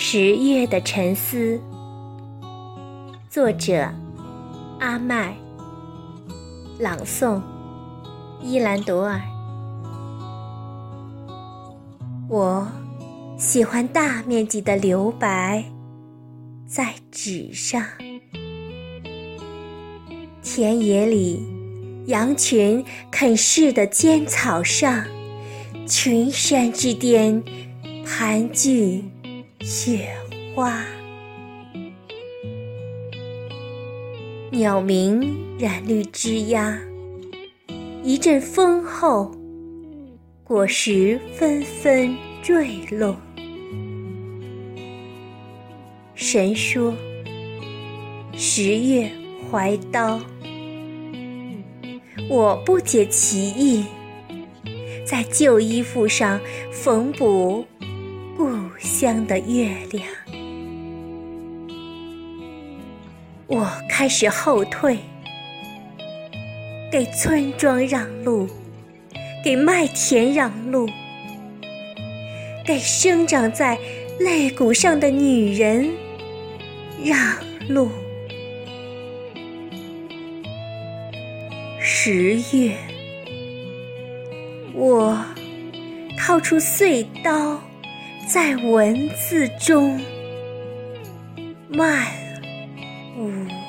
十月的沉思，作者阿麦，朗诵伊兰朵尔。我喜欢大面积的留白在纸上，田野里羊群啃噬的尖草上，群山之巅盘踞。雪花，鸟鸣染绿枝桠。一阵风后，果实纷纷坠落。神说：“十月怀刀。”我不解其意，在旧衣服上缝补。故乡的月亮，我开始后退，给村庄让路，给麦田让路，给生长在肋骨上的女人让路。十月，我掏出碎刀。在文字中漫舞。